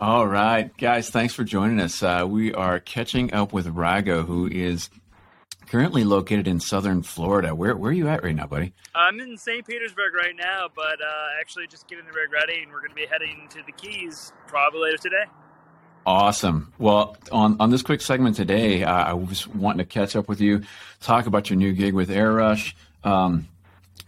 All right, guys, thanks for joining us. Uh, we are catching up with RyGo, who is currently located in southern Florida. Where, where are you at right now, buddy? I'm in St. Petersburg right now, but uh, actually just getting the rig ready, and we're going to be heading to the Keys probably later today. Awesome. Well, on, on this quick segment today, uh, I was wanting to catch up with you, talk about your new gig with Airush. Um,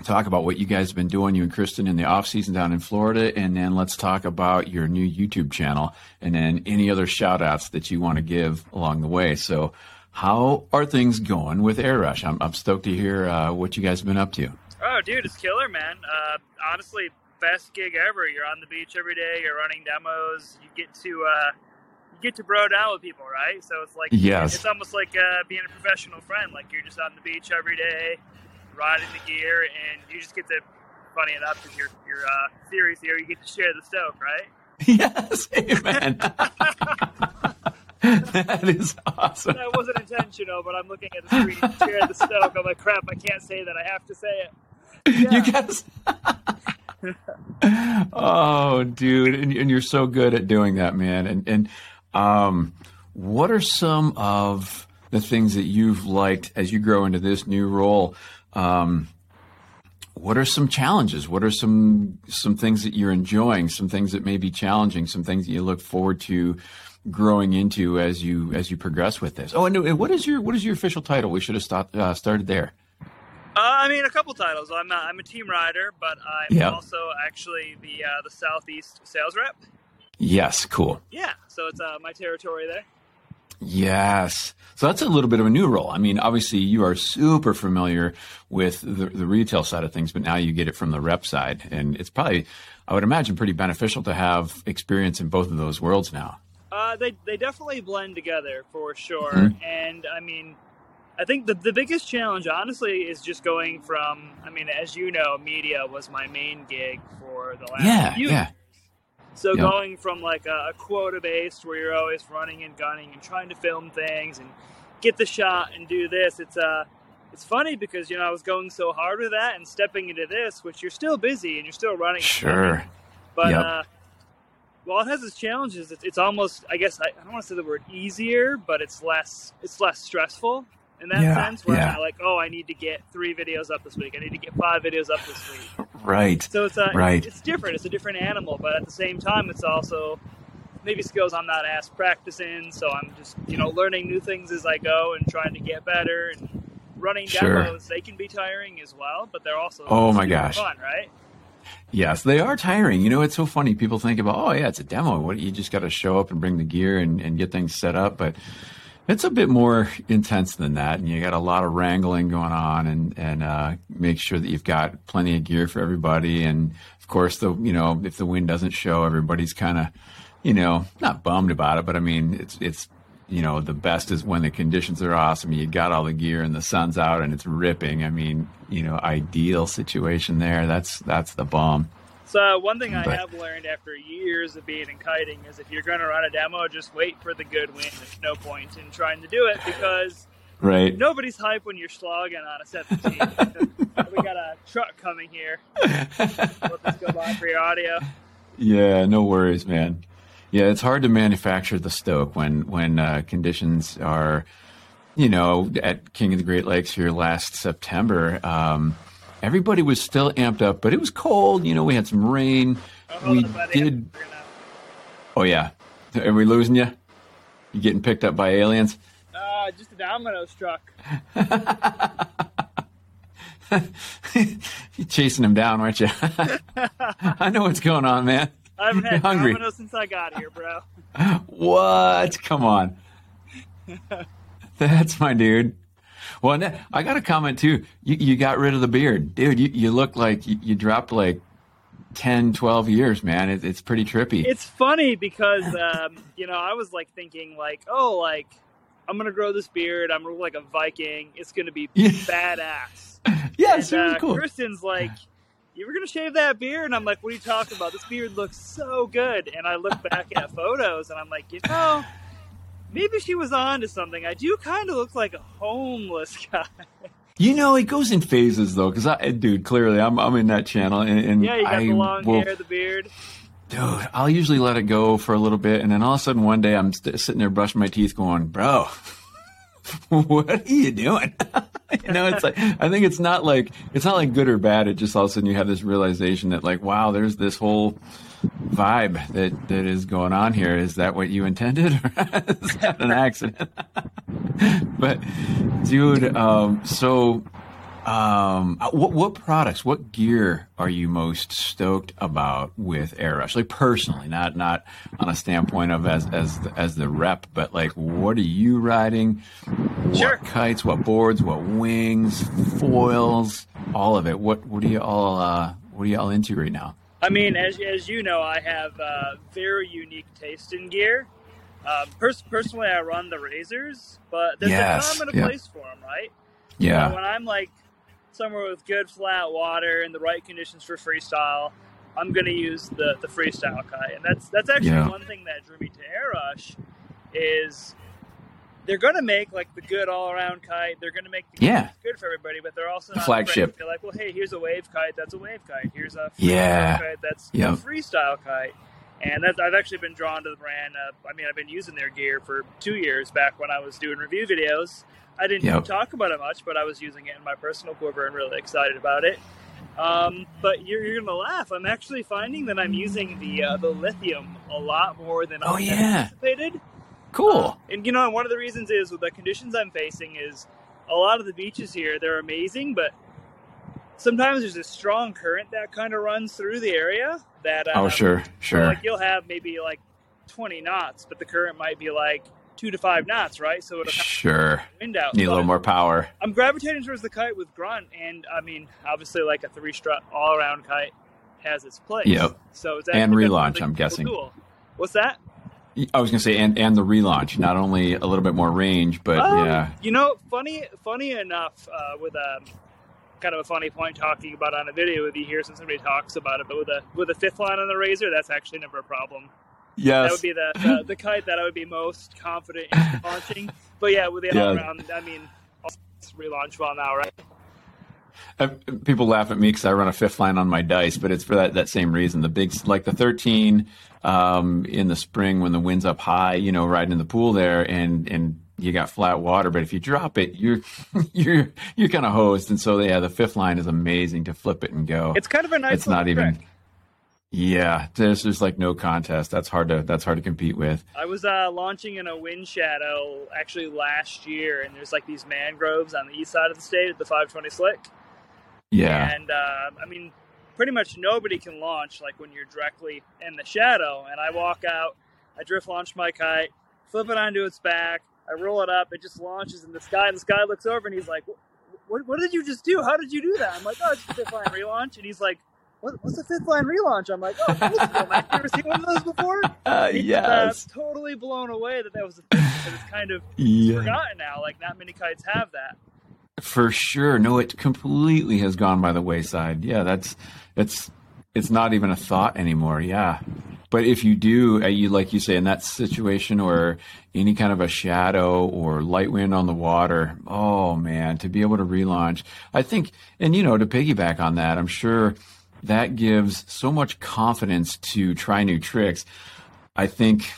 talk about what you guys have been doing, you and Kristen, in the off season down in Florida, and then let's talk about your new YouTube channel, and then any other shout outs that you want to give along the way. So, how are things going with Airush? I'm, I'm stoked to hear uh, what you guys have been up to. Oh, dude, it's killer, man. Uh, honestly, best gig ever. You're on the beach every day. You're running demos. You get to uh, you get to bro down with people, right? So it's like yes, it's almost like uh, being a professional friend. Like you're just on the beach every day riding the gear, and you just get to. Funny enough, because your your uh, series here, you get to share the stove, right? Yes, amen. that is awesome. That wasn't intentional, but I'm looking at the screen, share the stove. I'm like, crap, I can't say that. I have to say it. Yeah. You guys. oh, dude, and, and, you're so good at doing that, man. And and um, what are some of the things that you've liked as you grow into this new role? Um, what are some challenges? What are some some things that you're enjoying? Some things that may be challenging? Some things that you look forward to growing into as you as you progress with this? Oh, and what is your what is your official title? We should have stopped, uh, started there. Uh, I mean, a couple titles. I'm a, I'm a team rider, but I'm also actually the uh, the Southeast sales rep. Yes, cool. Yeah, so it's uh, my territory there. Yes. So that's a little bit of a new role. I mean, obviously you are super familiar with the, the, retail side of things, but now you get it from the rep side. And it's probably, I would imagine, pretty beneficial to have experience in both of those worlds now. Uh, they, they definitely blend together for sure. Mm-hmm. And I mean, I think the, the biggest challenge, honestly, is just going from, I mean, as you know, media was my main gig for the last yeah, few yeah. So yep. going from like a, a quota based where you're always running and gunning and trying to film things and get the shot and do this, it's uh it's funny because you know I was going so hard with that and stepping into this, which you're still busy and you're still running. Sure. But yep. uh, while it has its challenges, it's, it's almost I guess I, I don't want to say the word easier, but it's less it's less stressful in that yeah, sense where yeah. I'm like, oh, I need to get three videos up this week. I need to get five videos up this week. Right. So it's a, right. it's different. It's a different animal, but at the same time, it's also maybe skills I'm not as practicing. So I'm just you know learning new things as I go and trying to get better and running sure. demos. They can be tiring as well, but they're also oh my gosh fun, right? Yes, they are tiring. You know, it's so funny. People think about, oh yeah, it's a demo. What you just got to show up and bring the gear and, and get things set up, but it's a bit more intense than that, and you got a lot of wrangling going on, and and uh, make sure that you've got plenty of gear for everybody. And of course, the you know if the wind doesn't show, everybody's kind of you know not bummed about it, but I mean it's it's you know the best is when the conditions are awesome. You got all the gear and the sun's out and it's ripping. I mean you know ideal situation there. That's that's the bomb. So one thing I have learned after years of being in kiting is if you're going to run a demo, just wait for the good wind. There's no point in trying to do it because right. nobody's hype when you're slogging on a 17. we got a truck coming here. Let this go by for your audio. Yeah, no worries, man. Yeah, it's hard to manufacture the stoke when when uh, conditions are, you know, at King of the Great Lakes here last September. Um, everybody was still amped up, but it was cold. You know, we had some rain. Oh, we did. Oh yeah, are we losing you? You getting picked up by aliens? Uh, just a Domino's truck. You're chasing him down, aren't you? I know what's going on, man. I haven't had hungry. Domino's since I got here, bro. what? Come on. That's my dude. Well, I got a comment too. You, you got rid of the beard, dude. You, you look like you, you dropped like 10, 12 years, man. It, it's pretty trippy. It's funny because, um, you know, I was like thinking like, oh, like I'm going to grow this beard. I'm going to look like a Viking. It's going to be yeah. badass. yeah, it's really uh, cool. Kristen's like, you were going to shave that beard? And I'm like, what are you talking about? This beard looks so good. And I look back at photos and I'm like, you know, maybe she was on to something. I do kind of look like a homeless guy. You know, it goes in phases though, because I, dude, clearly I'm I'm in that channel, and, and yeah, you got I the long will, hair, the beard. Dude, I'll usually let it go for a little bit, and then all of a sudden one day I'm st- sitting there brushing my teeth, going, "Bro, what are you doing?" you know, it's like I think it's not like it's not like good or bad. It just all of a sudden you have this realization that like, wow, there's this whole vibe that that is going on here. Is that what you intended, or is that an accident? but, dude, um, so um, what what products, what gear are you most stoked about with Airush? Like personally, not not on a standpoint of as as as the rep, but like what are you riding? Sure. Kites, what boards, what wings, foils, all of it. What what are you all uh, what are you all into right now? I mean, as as you know, I have uh, very unique taste in gear. Um, pers- personally, I run the razors, but there's Yes, a time and a place for them, right? Yeah, when I'm like somewhere with good flat water and the right conditions for freestyle, I'm gonna use the the freestyle kite, and that's that's actually Yeah. one thing that drew me to Airush is they're gonna make like the good all around kite. They're gonna make the Yeah. good for everybody, but they're also The not flagship. afraid to be like, well, hey, here's a wave kite. That's a wave kite. Here's a freestyle Yeah. kite. That's Yep. a freestyle kite. And that's, I've actually been drawn to the brand. Uh, I mean, I've been using their gear for two years back when I was doing review videos. I didn't Yep. talk about it much, but I was using it in my personal quiver and really excited about it. Um, but you're, you're gonna laugh. I'm actually finding that I'm using the uh, the lithium a lot more than Oh, I yeah. anticipated. Cool. And you know, one of the reasons is with the conditions I'm facing is a lot of the beaches here they're amazing, but sometimes there's a strong current that kind of runs through the area. That uh, Oh, sure, sure. like you'll have maybe like 20 knots, but the current might be like two to five knots, right? So it'll Sure. wind out. Need a little more power. I'm gravitating towards the kite with grunt, and I mean, obviously, like a three strut all around kite has its place. Yep. So it's And relaunch, really I'm guessing. tool. What's that? I was gonna say, and and the relaunch, not only a little bit more range, but Um, yeah, You know, funny, funny enough, uh, with a kind of a funny point talking about on a video with you here, since somebody talks about it, but with a with a fifth line on the razor, that's actually never a problem. Yes. That would be the, the the kite that I would be most confident in launching. But yeah, with the Yeah. all around, I mean, relaunch well now, right? Uh, people laugh at me because I run a fifth line on my dice, but it's for that, that same reason. The big, like the 13 um, in the spring when the wind's up high, you know, riding in the pool there, and and you got flat water. But if you drop it, you're you're you're kind of hosed. And so yeah, the fifth line is amazing to flip it and go. It's kind of a nice. It's not even. trick. Yeah, there's just like no contest. That's hard to that's hard to compete with. I was uh, launching in a wind shadow actually last year, and there's like these mangroves on the east side of the state at the 520 slick. Yeah, And uh, I mean, pretty much nobody can launch like when you're directly in the shadow. And I walk out, I drift launch my kite, flip it onto its back, I roll it up, it just launches in the sky, and this guy looks over and he's like, "What? What did you just do? How did you do that?" I'm like, "Oh, it's a fifth line relaunch," and he's like. What, what's a fifth line relaunch? I'm like, oh, cool. Have never seen one of those before? uh, He's, yes, uh, totally blown away that that was a thing. kind of yeah. forgotten now. Like, not many kites have that. For sure. No, it completely has gone by the wayside. Yeah, that's it's it's not even a thought anymore. Yeah. But if you do, uh, you like you say in that situation or any kind of a shadow or light wind on the water, oh man, to be able to relaunch, I think, and you know, to piggyback on that, I'm sure that gives so much confidence to try new tricks. I think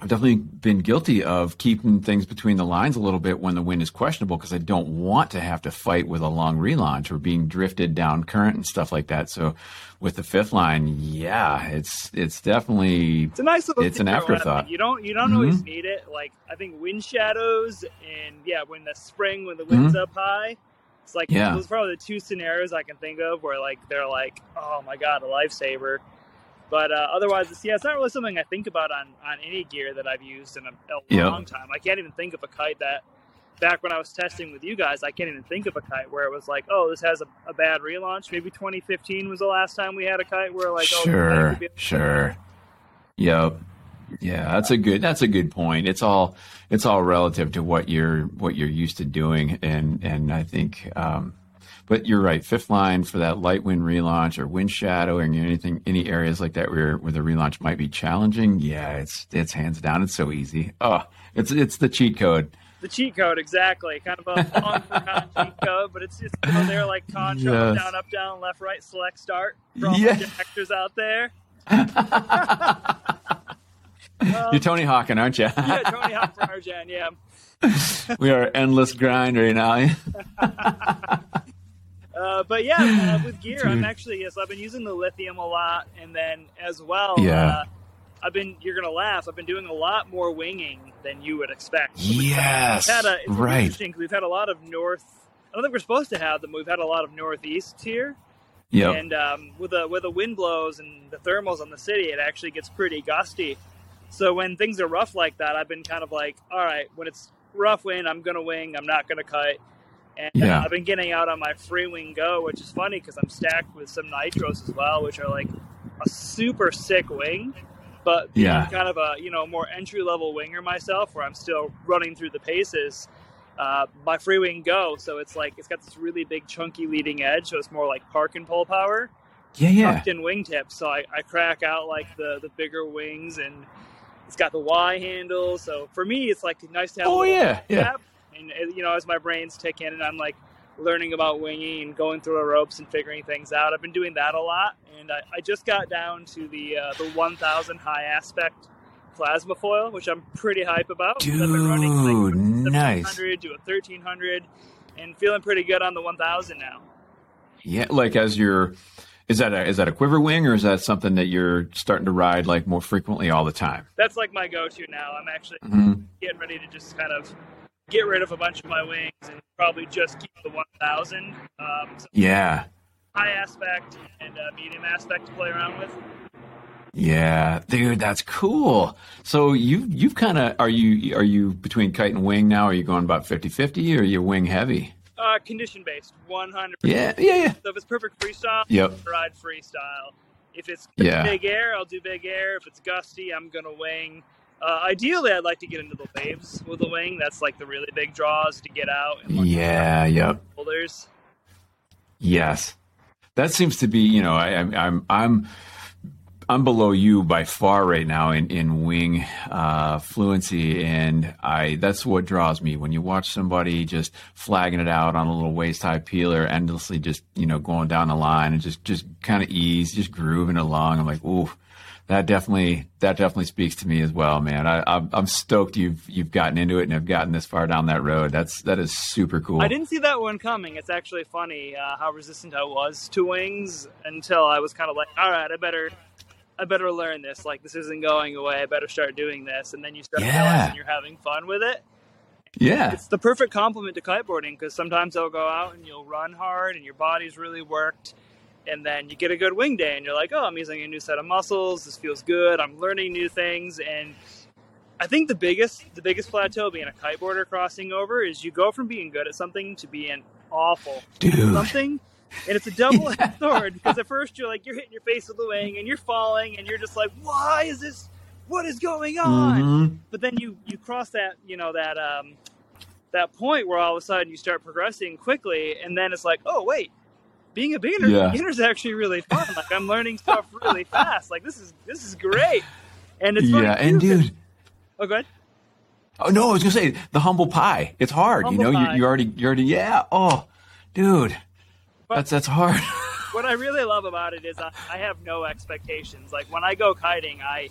I've definitely been guilty of keeping things between the lines a little bit when the wind is questionable because I don't want to have to fight with a long relaunch or being drifted down current and stuff like that. So with the fifth line, yeah, it's it's definitely It's a nice little. It's an afterthought. You don't you don't Mhm. always need it. Like I think wind shadows and yeah, when the spring when the wind's up high, it's like Mm-hmm. Yeah. those are probably the two scenarios I can think of where like they're like, oh my god, a lifesaver. But uh, otherwise, it's, yeah, it's not really something I think about on, on any gear that I've used in a, a Yep. long time. I can't even think of a kite that back when I was testing with you guys, I can't even think of a kite where it was like, oh, this has a, a bad relaunch. Maybe 2015 was the last time we had a kite where like, oh, sure, sure. Yep. Yeah, that's a good that's a good point. It's all it's all relative to what you're what you're used to doing and and I think um but you're right, fifth line for that light wind relaunch or wind shadowing or anything any areas like that where where the relaunch might be challenging, yeah, it's it's hands down, it's so easy. Oh, it's it's the cheat code. The cheat code, exactly. Kind of a long cheat code, but it's just you know, there like contra, Yes. up, down, up, down, left, right, select, start for all Yeah. the actors out there. You're um, Tony Hawkin, aren't you? yeah, Tony Hawk for Arjan, yeah. we are endless grind right now. Uh, but yeah, uh, with gear, Dude. I'm actually yes, I've been using the lithium a lot, and then as well, yeah. Uh, I've been you're gonna laugh. I've been doing a lot more winging than you would expect. Yes, had a, right. Interesting. We've had a lot of north. I don't think we're supposed to have them. We've had a lot of northeast here. Yeah. And um, with the with the wind blows and the thermals on the city, it actually gets pretty gusty. So when things are rough like that, I've been kind of like, all right, when it's rough wind, I'm gonna wing. I'm not gonna cut. And yeah. I've been getting out on my free wing go, which is funny because I'm stacked with some nitros as well, which are like a super sick wing. But yeah. kind of a you know more entry level winger myself, where I'm still running through the paces. Uh, my free wing go, so it's like it's got this really big chunky leading edge, so it's more like park and pull power. Yeah, yeah. Tucked in wingtips, so I, I crack out like the the bigger wings and it's got the Y handle, so for me, it's like nice to have. Oh yeah, yeah. And uh, you know, as my brain's ticking and I'm like learning about winging and going through the ropes and figuring things out, I've been doing that a lot. And I, I just got down to the uh, the 1000 high aspect plasma foil, which I'm pretty hype about. Dude, I've been running like nice. to a 1300 and feeling pretty good on the 1000 now. Yeah, like as you're is that a is that a quiver wing or is that something that you're starting to ride like more frequently all the time? That's like my go-to now. I'm actually mm-hmm. getting ready to just kind of get rid of a bunch of my wings and probably just keep the 1000. Um, so yeah. High aspect and uh, medium aspect to play around with. Yeah, dude, that's cool. So you you've kind of are you are you between kite and wing now? Are you going about 50-50 or are you wing heavy? Uh, condition based, one hundred. Yeah, yeah, yeah. So if it's perfect freestyle, yep. I'll ride freestyle. If it's yeah. big air, I'll do big air. If it's gusty, I'm gonna wing. Uh, ideally, I'd like to get into the waves with the wing. That's like the really big draws to get out. And yeah, yep. Boulders. Yes, that seems to be. You know, I, am I'm I'm I'm below you by far right now in in wing uh, fluency, and I that's what draws me when you watch somebody just flagging it out on a little waist high peeler, endlessly just you know going down the line and just just kind of ease, just grooving along. I'm like, ooh, that definitely that definitely speaks to me as well, man. I, I'm, I'm stoked you've you've gotten into it and have gotten this far down that road. That's that is super cool. I didn't see that one coming. It's actually funny uh, how resistant I was to wings until I was kind of like, all right, I better I better learn this. Like this isn't going away. I better start doing this. And then you start yeah. realizing you're having fun with it. Yeah. It's the perfect complement to kiteboarding because sometimes they'll go out and you'll run hard and your body's really worked. And then you get a good wing day and you're like, oh, I'm using a new set of muscles. This feels good. I'm learning new things. And I think the biggest the biggest plateau being a kiteboarder crossing over is you go from being good at something to being awful Dude. something and it's a double edged sword because at first you're like you're hitting your face with the wing and you're falling and you're just like why is this what is going on mm-hmm. but then you you cross that you know that um that point where all of a sudden you start progressing quickly and then it's like oh wait being a beginner yeah. beginner's actually really fun like i'm learning stuff really fast like this is this is great and it's yeah and dude oh good oh no i was gonna say the humble pie it's hard humble you know you, you already you already yeah oh dude but that's that's hard. what I really love about it is I, I, have no expectations. Like when I go kiting, I,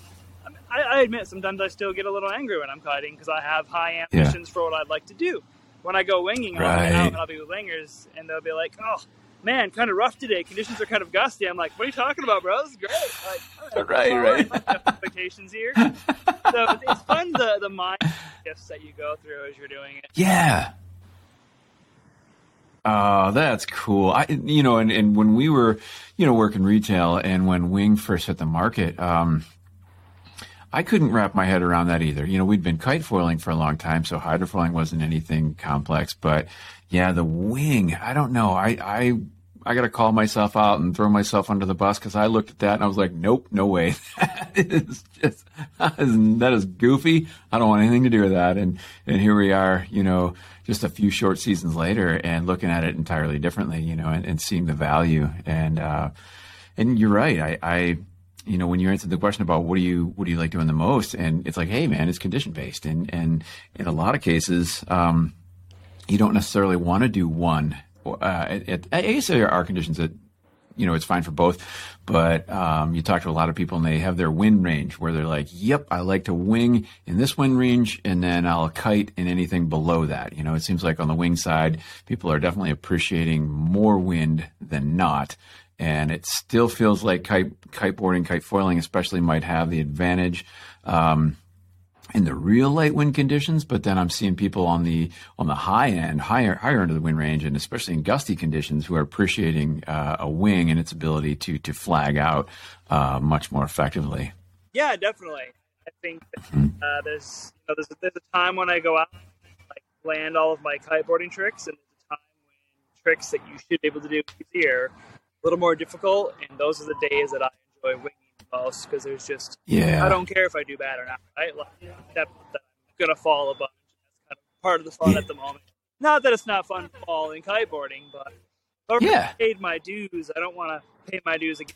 I, I admit sometimes I still get a little angry when I'm kiting because I have high ambitions yeah. for what I'd like to do. When I go winging, right. I'll, out and I'll be with wingers, and they'll be like, "Oh, man, kind of rough today. Conditions are kind of gusty." I'm like, "What are you talking about, bro? This is great." Like, right, right. right. expectations here, so it's fun the the mind shifts that you go through as you're doing it. Yeah, Oh, that's cool. I, you know, and, and when we were, you know, working retail and when Wing first hit the market, um, I couldn't wrap my head around that either. You know, we'd been kite foiling for a long time, so hydrofoiling wasn't anything complex. But yeah, the wing, I don't know. I, I, I got to call myself out and throw myself under the bus because I looked at that and I was like, nope, no way. that is just, that is, that is goofy. I don't want anything to do with that. And, and here we are, you know, just a few short seasons later and looking at it entirely differently, you know, and, and seeing the value. And, uh, and you're right. I, I, you know, when you answered the question about what do you, what do you like doing the most? And it's like, Hey man, it's condition based. And, and in a lot of cases, um, you don't necessarily want to do one. Uh, it, it, I guess there are conditions that you know, it's fine for both. But um, you talk to a lot of people and they have their wind range where they're like, yep, I like to wing in this wind range and then I'll kite in anything below that. You know, it seems like on the wing side, people are definitely appreciating more wind than not. And it still feels like kite, kiteboarding, kite foiling, especially might have the advantage. Um, in the real light wind conditions, but then I'm seeing people on the on the high end, higher higher end of the wind range, and especially in gusty conditions, who are appreciating uh, a wing and its ability to to flag out uh, much more effectively. Yeah, definitely. I think mm-hmm. uh, there's you know, there's, there's a time when I go out like land all of my kiteboarding tricks, and there's a time when tricks that you should be able to do easier, a little more difficult, and those are the days that I enjoy winging most because there's just yeah. I don't care if I do bad or not, right? Like that, that I'm gonna fall a bunch. That's kind of part of the fun yeah. at the moment. Not that it's not fun falling kiteboarding, but I've yeah. paid my dues. I don't want to pay my dues again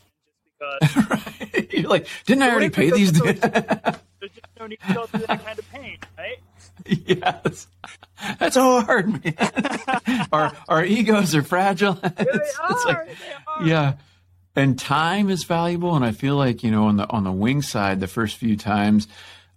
just because. You're like, didn't I already pay these? Dues? there's just no need to go through that kind of pain, right? Yes, that's hard, man. our our egos are fragile. They are. Like, they are. Yeah and time is valuable. And I feel like you know on the on the wing side, the first few times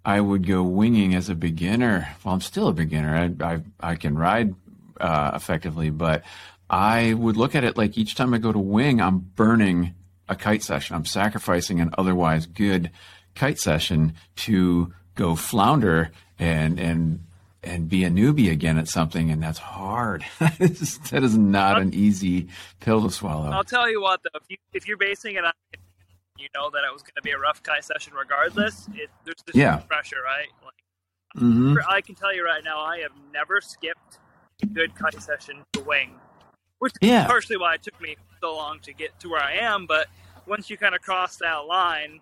I would go winging as a beginner. Well, I'm still a beginner. I I, I can ride uh, effectively, but I would look at it like each time I go to wing, I'm burning a kite session. I'm sacrificing an otherwise good kite session to go flounder and and and be a newbie again at something, and that's hard. that is not an easy pill to swallow. I'll tell you what, though, if you if you're basing it on, you know that it was going to be a rough kite session regardless. It, there's this yeah. pressure, right? Like, mm-hmm. I can tell you right now, I have never skipped a good kite session to wing, which yeah. is partially why it took me so long to get to where I am. But once you kind of cross that line,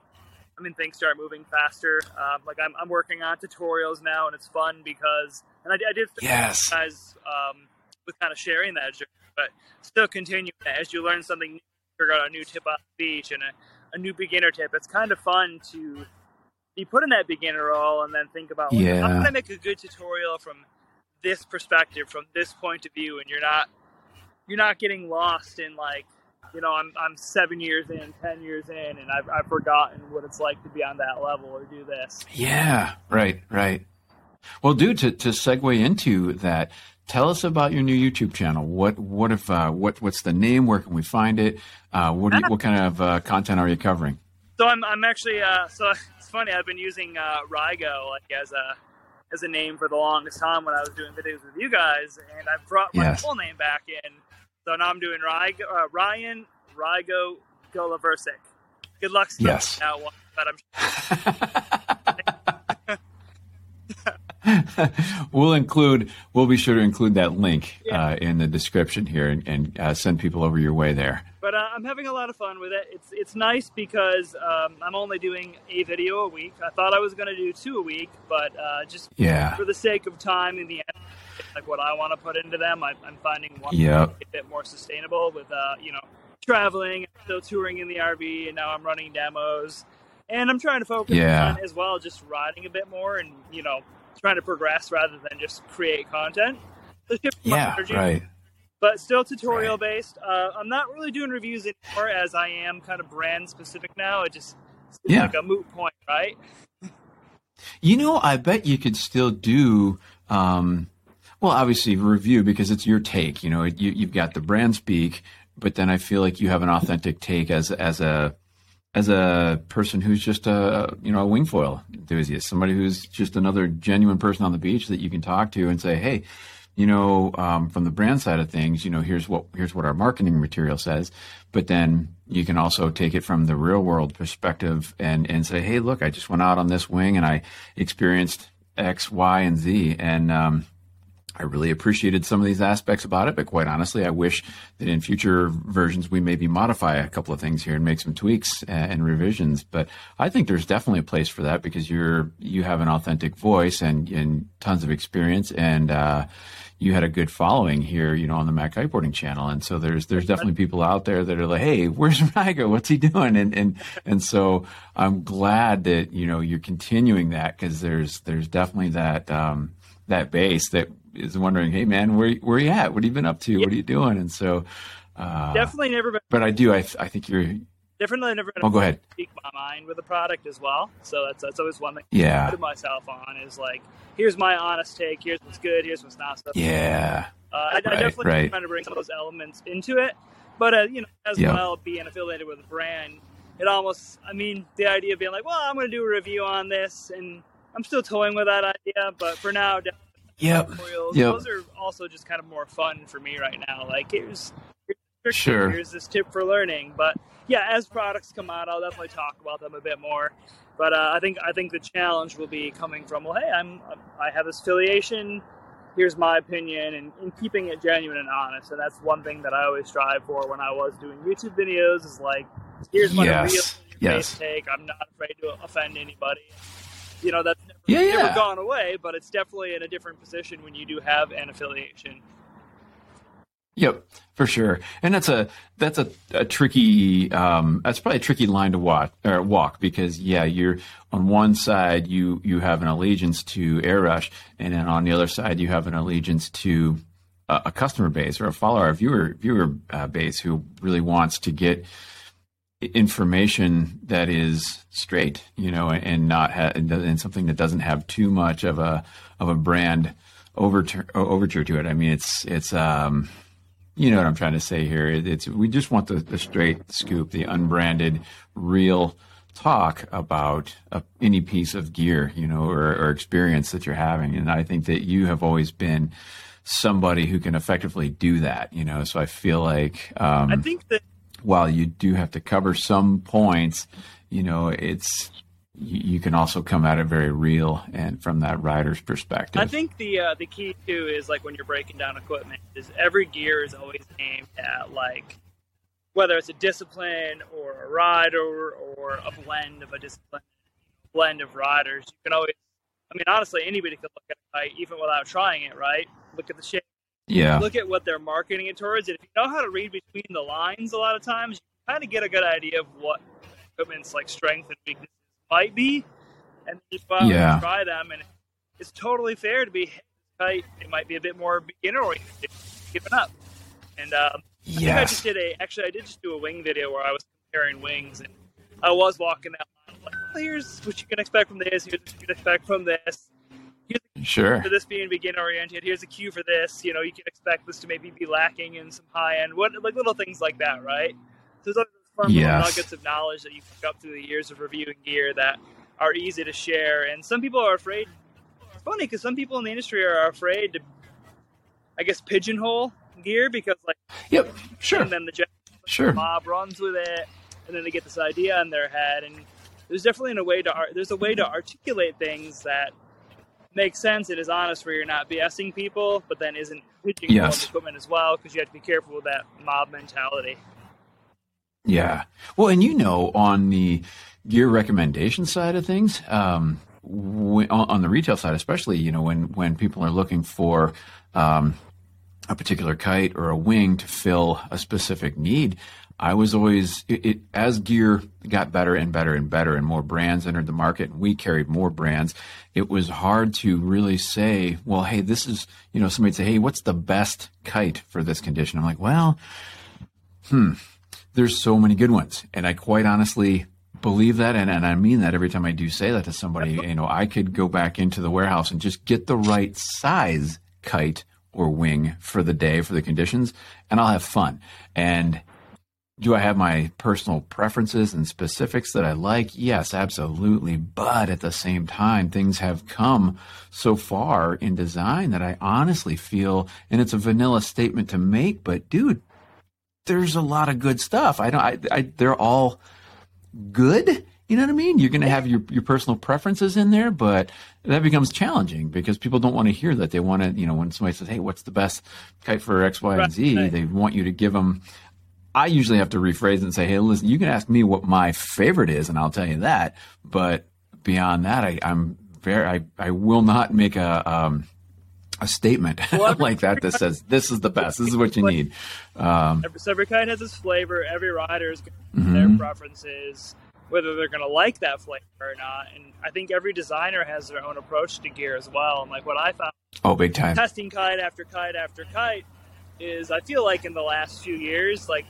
I mean, things start moving faster. Um, like I'm, I'm working on tutorials now, and it's fun because, and I, I did yes. guys um, with kind of sharing that, but still continue as you learn something new, figure out a new tip on the beach and a, a new beginner tip. It's kind of fun to be put in that beginner role and then think about, like, yeah. how can I make a good tutorial from this perspective, from this point of view, and you're not you're not getting lost in like you know, I'm I'm seven years in, ten years in, and I've I've forgotten what it's like to be on that level or do this. Yeah, right, right. Well, dude, to to segue into that, tell us about your new YouTube channel. What what if uh, what what's the name? Where can we find it? Uh, what you, what kind of uh, content are you covering? So I'm I'm actually uh, so it's funny. I've been using uh, Rygo like as a as a name for the longest time when I was doing videos with you guys, and I've brought my yes. full name back in so now I'm doing uh, Ryan Rygo Goloversik. Good luck. Yes. Now, but I'm. we'll include. We'll be sure to include that link yeah. uh, in the description here and, and uh, send people over your way there. But uh, I'm having a lot of fun with it. It's it's nice because um, I'm only doing a video a week. I thought I was going to do two a week, but uh, just yeah. for the sake of time in the end, like what I want to put into them. I, am finding one yep. a bit more sustainable with, uh, you know, traveling, still touring in the RV, and now I'm running demos. And I'm trying to focus yeah. on as well, just riding a bit more and, you know, trying to progress rather than just create content. So yeah, energy, right. But still tutorial right. based. Uh, I'm not really doing reviews anymore as I am kind of brand specific now. It just yeah. like a moot point, right? You know, I bet you could still do um, well, obviously review because it's your take. You know, you, you've got the brand speak, but then I feel like you have an authentic take as as a as a person who's just a you know a wingfoil enthusiast, somebody who's just another genuine person on the beach that you can talk to and say, hey, you know, um, from the brand side of things, you know, here's what here's what our marketing material says, but then you can also take it from the real world perspective and and say, hey, look, I just went out on this wing and I experienced X, Y, and Z, and um, I really appreciated some of these aspects about it, but quite honestly, I wish that in future versions we maybe modify a couple of things here and make some tweaks and revisions. But I think there's definitely a place for that because you're you have an authentic voice and, and tons of experience, and uh, you had a good following here, you know, on the MACkiteboarding channel. And so there's there's definitely people out there that are like, hey, where's Rygo? What's he doing? And and and so I'm glad that you know you're continuing that because there's there's definitely that. Um, that base that is wondering, hey man, where where you at? What have you been up to? What are you doing? And so Uh, definitely never been. But I do. I I think you're definitely never. Oh, go ahead. Speak my mind with a product as well. So that's that's always one thing. Yeah. I put myself on is like, here's my honest take. Here's what's good. Here's what's not. So, yeah. Uh, I, right, I definitely right. trying to bring some of those elements into it, but uh, you know, as Yeah. well being affiliated with a brand, it almost. I mean, the idea of being like, well, I'm going to do a review on this, and I'm still toying with that idea, but for now, definitely Yep. tutorials. Yep. Those are also just kind of more fun for me right now. Like here's, here's Sure. here's this tip for learning. But yeah, as products come out, I'll definitely talk about them a bit more. But uh, I think I think the challenge will be coming from well, hey, I'm I have this affiliation. Here's my opinion, and, and keeping it genuine and honest. And that's one thing that I always strive for when I was doing YouTube videos. Is like, here's my Yes. real Yes. take. I'm not afraid to offend anybody. You know, that's never, Yeah, never gone away, but it's definitely in a different position when you do have an affiliation. Yep, for sure. And that's a that's a, a tricky um, that's probably a tricky line to walk or walk because yeah, you're on one side you you have an allegiance to Airush, and then on the other side you have an allegiance to a, a customer base or a follower, a viewer viewer uh, base who really wants to get information that is straight, you know, and not ha- and something that doesn't have too much of a of a brand overture overture to it. I mean, it's it's um, you know what I'm trying to say here. It, it's we just want the, the straight scoop, the unbranded, real talk about any piece of gear, you know, or, or experience that you're having. And I think that you have always been somebody who can effectively do that, you know. So I feel like um, I think that while you do have to cover some points, you know, it's you, can also come at it very real and from that rider's perspective. I think the uh, the key too is like when you're breaking down equipment is every gear is always aimed at like whether it's a discipline or a rider or a blend of a discipline, blend of riders. You can always, I mean, honestly, anybody can look at a kite even without trying it, right? Look at the shape, yeah, look at what they're marketing it towards, and if you know how to read between the lines, a lot of times you kind of get a good idea of what equipment's like strength and weaknesses might be, and you Yeah. and try them, and it's totally fair to be tight. It might be a bit more beginner oriented, giving up, and um, I think I just did a actually I did just do a wing video where I was comparing wings and I was walking that line like well, here's what you can expect from this, here's what you can expect from this. Sure, For this being begin oriented, here's a cue for this. You know, you can expect this to maybe be lacking in some high end what like little things like that, right? So there's fun little Yes. nuggets of knowledge that you pick up through the years of reviewing gear that are easy to share. And some people are afraid it's funny because some people in the industry are afraid to I guess pigeonhole gear because like yep, sure, and then the sure, mob runs with it, and then they get this idea in their head. And there's definitely a way to there's a way to articulate things that make sense. It is honest where you're not BSing people, but then isn't pigeonholing Yes. equipment as well because you have to be careful with that mob mentality. yeah. Well, and you know, on the gear recommendation side of things, um, when, on on the retail side, especially, you know, when when people are looking for um, a particular kite or a wing to fill a specific need. I was always it, it as gear got better and better and better, and more brands entered the market, and we carried more brands. It was hard to really say, well, hey, this is you know somebody say, hey, what's the best kite for this condition? I'm like, well, hmm, there's so many good ones, and I quite honestly believe that, and, and I mean that every time I do say that to somebody. You know, I could go back into the warehouse and just get the right size kite or wing for the day for the conditions, and I'll have fun. And do I have my personal preferences and specifics that I like? Yes, absolutely. But at the same time, things have come so far in design that I honestly feel, and it's a vanilla statement to make, but dude, there's a lot of good stuff. I don't, I, I they're all good. You know what I mean? You're going to have your, your personal preferences in there, but that becomes challenging because people don't want to hear that. They want to, you know, when somebody says, Hey, what's the best kite for X, Y, and Z? They want you to give them, I usually have to rephrase and say, Hey, listen, you can ask me what my favorite is and I'll tell you that. But beyond that, I, I'm very, I, I will not make a, um, a statement like that that says this is the best. This is what you need. Um, Every, so every kite has its flavor. Every rider is going to Mhm. their preferences, whether they're going to like that flavor or not. And I think every designer has their own approach to gear as well. And like what I found oh, big time. testing kite after kite after kite is I feel like in the last few years, like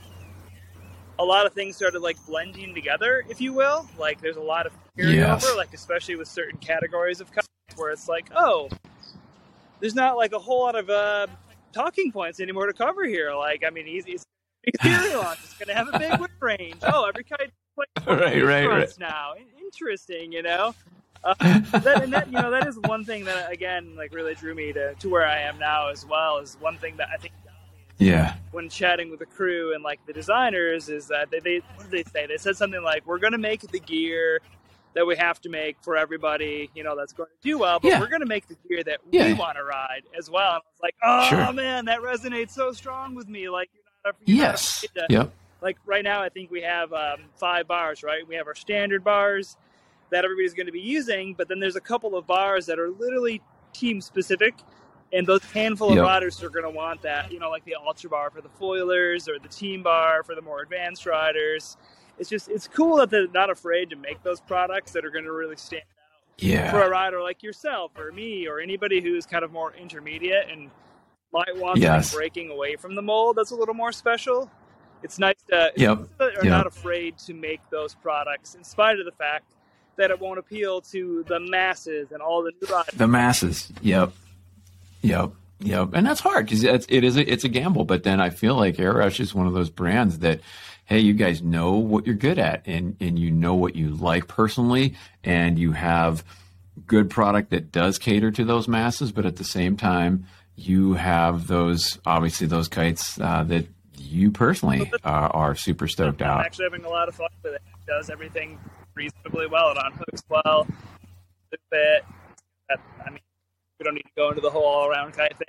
a lot of things started like blending together, if you will. Like there's a lot of carryover, Yes. like especially with certain categories of cars, where it's like, oh, there's not like a whole lot of uh, talking points anymore to cover here. Like, I mean, he's, he's theory launch. It's going to have a big wind range. Oh, every kite like Right, right, right. now. Interesting, you know. Uh, that, and that you know that is one thing that again like really drew me to, to where I am now as well is one thing that I think Yeah. when chatting with the crew and like the designers is that they, they what did they say? They said something like, "We're going to make the gear that we have to make for everybody, you know, that's going to do well, but Yeah. we're going to make the gear that Yeah. we want to ride as well." And I was like, "Oh Sure. man, that resonates so strong with me." Like, you're not, you're Yes. to- Yep. like right now, I think we have um, five bars. Right, we have our standard bars that everybody's going to be using, but then there's a couple of bars that are literally team specific, and those handful of Yep. riders are going to want that. You know, like the ultra bar for the foilers or the team bar for the more advanced riders. It's just it's cool that they're not afraid to make those products that are going to really stand out for a rider like yourself or me or anybody who's kind of more intermediate and might want Yes. something breaking away from the mold that's a little more special. It's nice to Yep. that are Yep. not afraid to make those products in spite of the fact that it won't appeal to the masses and all the new riders. The masses. Yep. Yep. Yep. And that's hard because it's, it is a, it's a gamble. But then I feel like Airush is one of those brands that, hey, you guys know what you're good at and, and you know what you like personally and you have good product that does cater to those masses. But at the same time, you have those, obviously those kites uh, that you personally uh, are super stoked I'm out. actually having a lot of fun with it. It does everything reasonably well. It unhooks well. The fit. I mean, we don't need to go into the whole all-around kind of thing.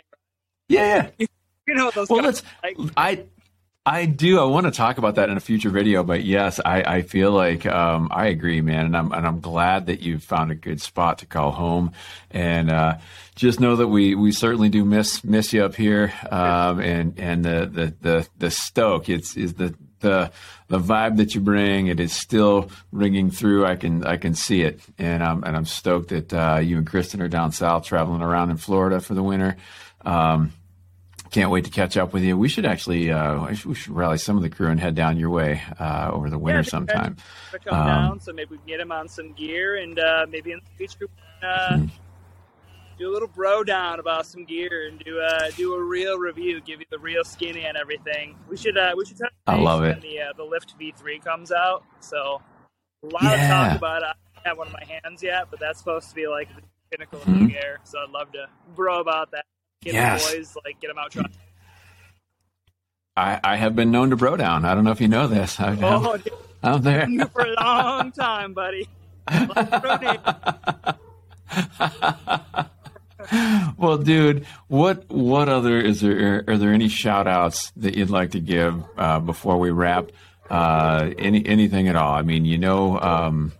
Yeah. Yeah. You know those Well, guys let's. like. I I do. I want to talk about that in a future video, but yes, I, I feel like um, I agree, man, and I'm and I'm glad that you found a good spot to call home, and uh, just know that we we certainly do miss miss you up here, um, and and the the the the stoke. It's is the the the vibe that you bring. It is still ringing through. I can I can see it, and I'm and I'm stoked that uh, you and Kristen are down south traveling around in Florida for the winter. Um, can't wait to catch up with you. We should actually, uh, we should rally some of the crew and head down your way uh, over the winter think sometime. come Um, down, so maybe we can get him on some gear, and uh, maybe in the can, uh, Hmm. Do a little bro down about some gear and do a do a real review, give you the real skinny and everything. We should uh, we should touch I love when it. the uh, the Lift V3 comes out. So a lot Yeah. of talk about it. I don't have one in my hands yet, but that's supposed to be like the pinnacle of Mhm. big air. So I'd love to bro about that. Get Yes. the boys like get them out trying. I, I have been known to bro down. I don't know if you know this. I've, Oh, dude, I'm there. you for a long time, buddy. well, dude, what what other is there? Are there any shout outs that you'd like to give uh, before we wrap? Uh, any anything at all? I mean, you know, um,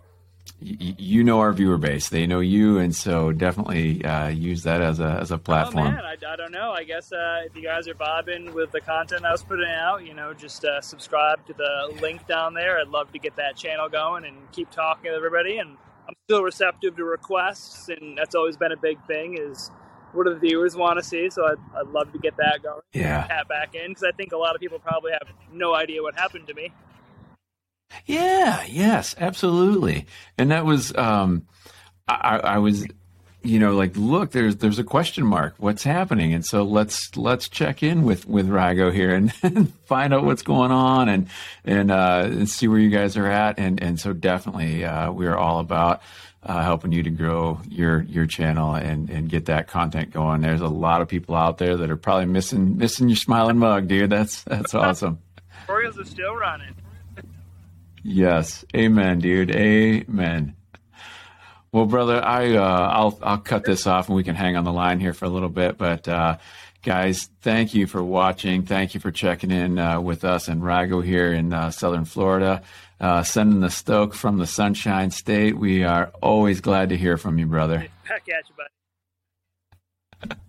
y- you know our viewer base. They know you, and so definitely uh, use that as a as a platform. Oh man, I, I don't know. I guess uh, if you guys are vibing with the content I was putting out, you know, just uh, subscribe to the link down there. I'd love to get that channel going and keep talking to everybody. And I'm still receptive to requests, and that's always been a big thing. Is what do the viewers want to see? So I'd, I'd love to get that going, yeah. tap back in, because I think a lot of people probably have no idea what happened to me. Yeah, yes, absolutely. And that was um I, I was you know, like look, there's there's a question mark. What's happening? And so let's let's check in with with RyGo here and, find out what's going on and and uh and see where you guys are at. And and so definitely uh we are all about uh, helping you to grow your your channel and and get that content going. There's a lot of people out there that are probably missing missing your smiling mug, dude. That's that's awesome. Orioles are still running. Yes, amen, dude. Amen. Well, brother, I uh, I'll I'll cut this off and we can hang on the line here for a little bit. But uh, guys, thank you for watching. Thank you for checking in uh, with us and RyGo here in uh, Southern Florida, uh, sending the stoke from the Sunshine State. We are always glad to hear from you, brother. Back at you,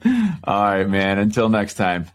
buddy. All right, man. Until next time.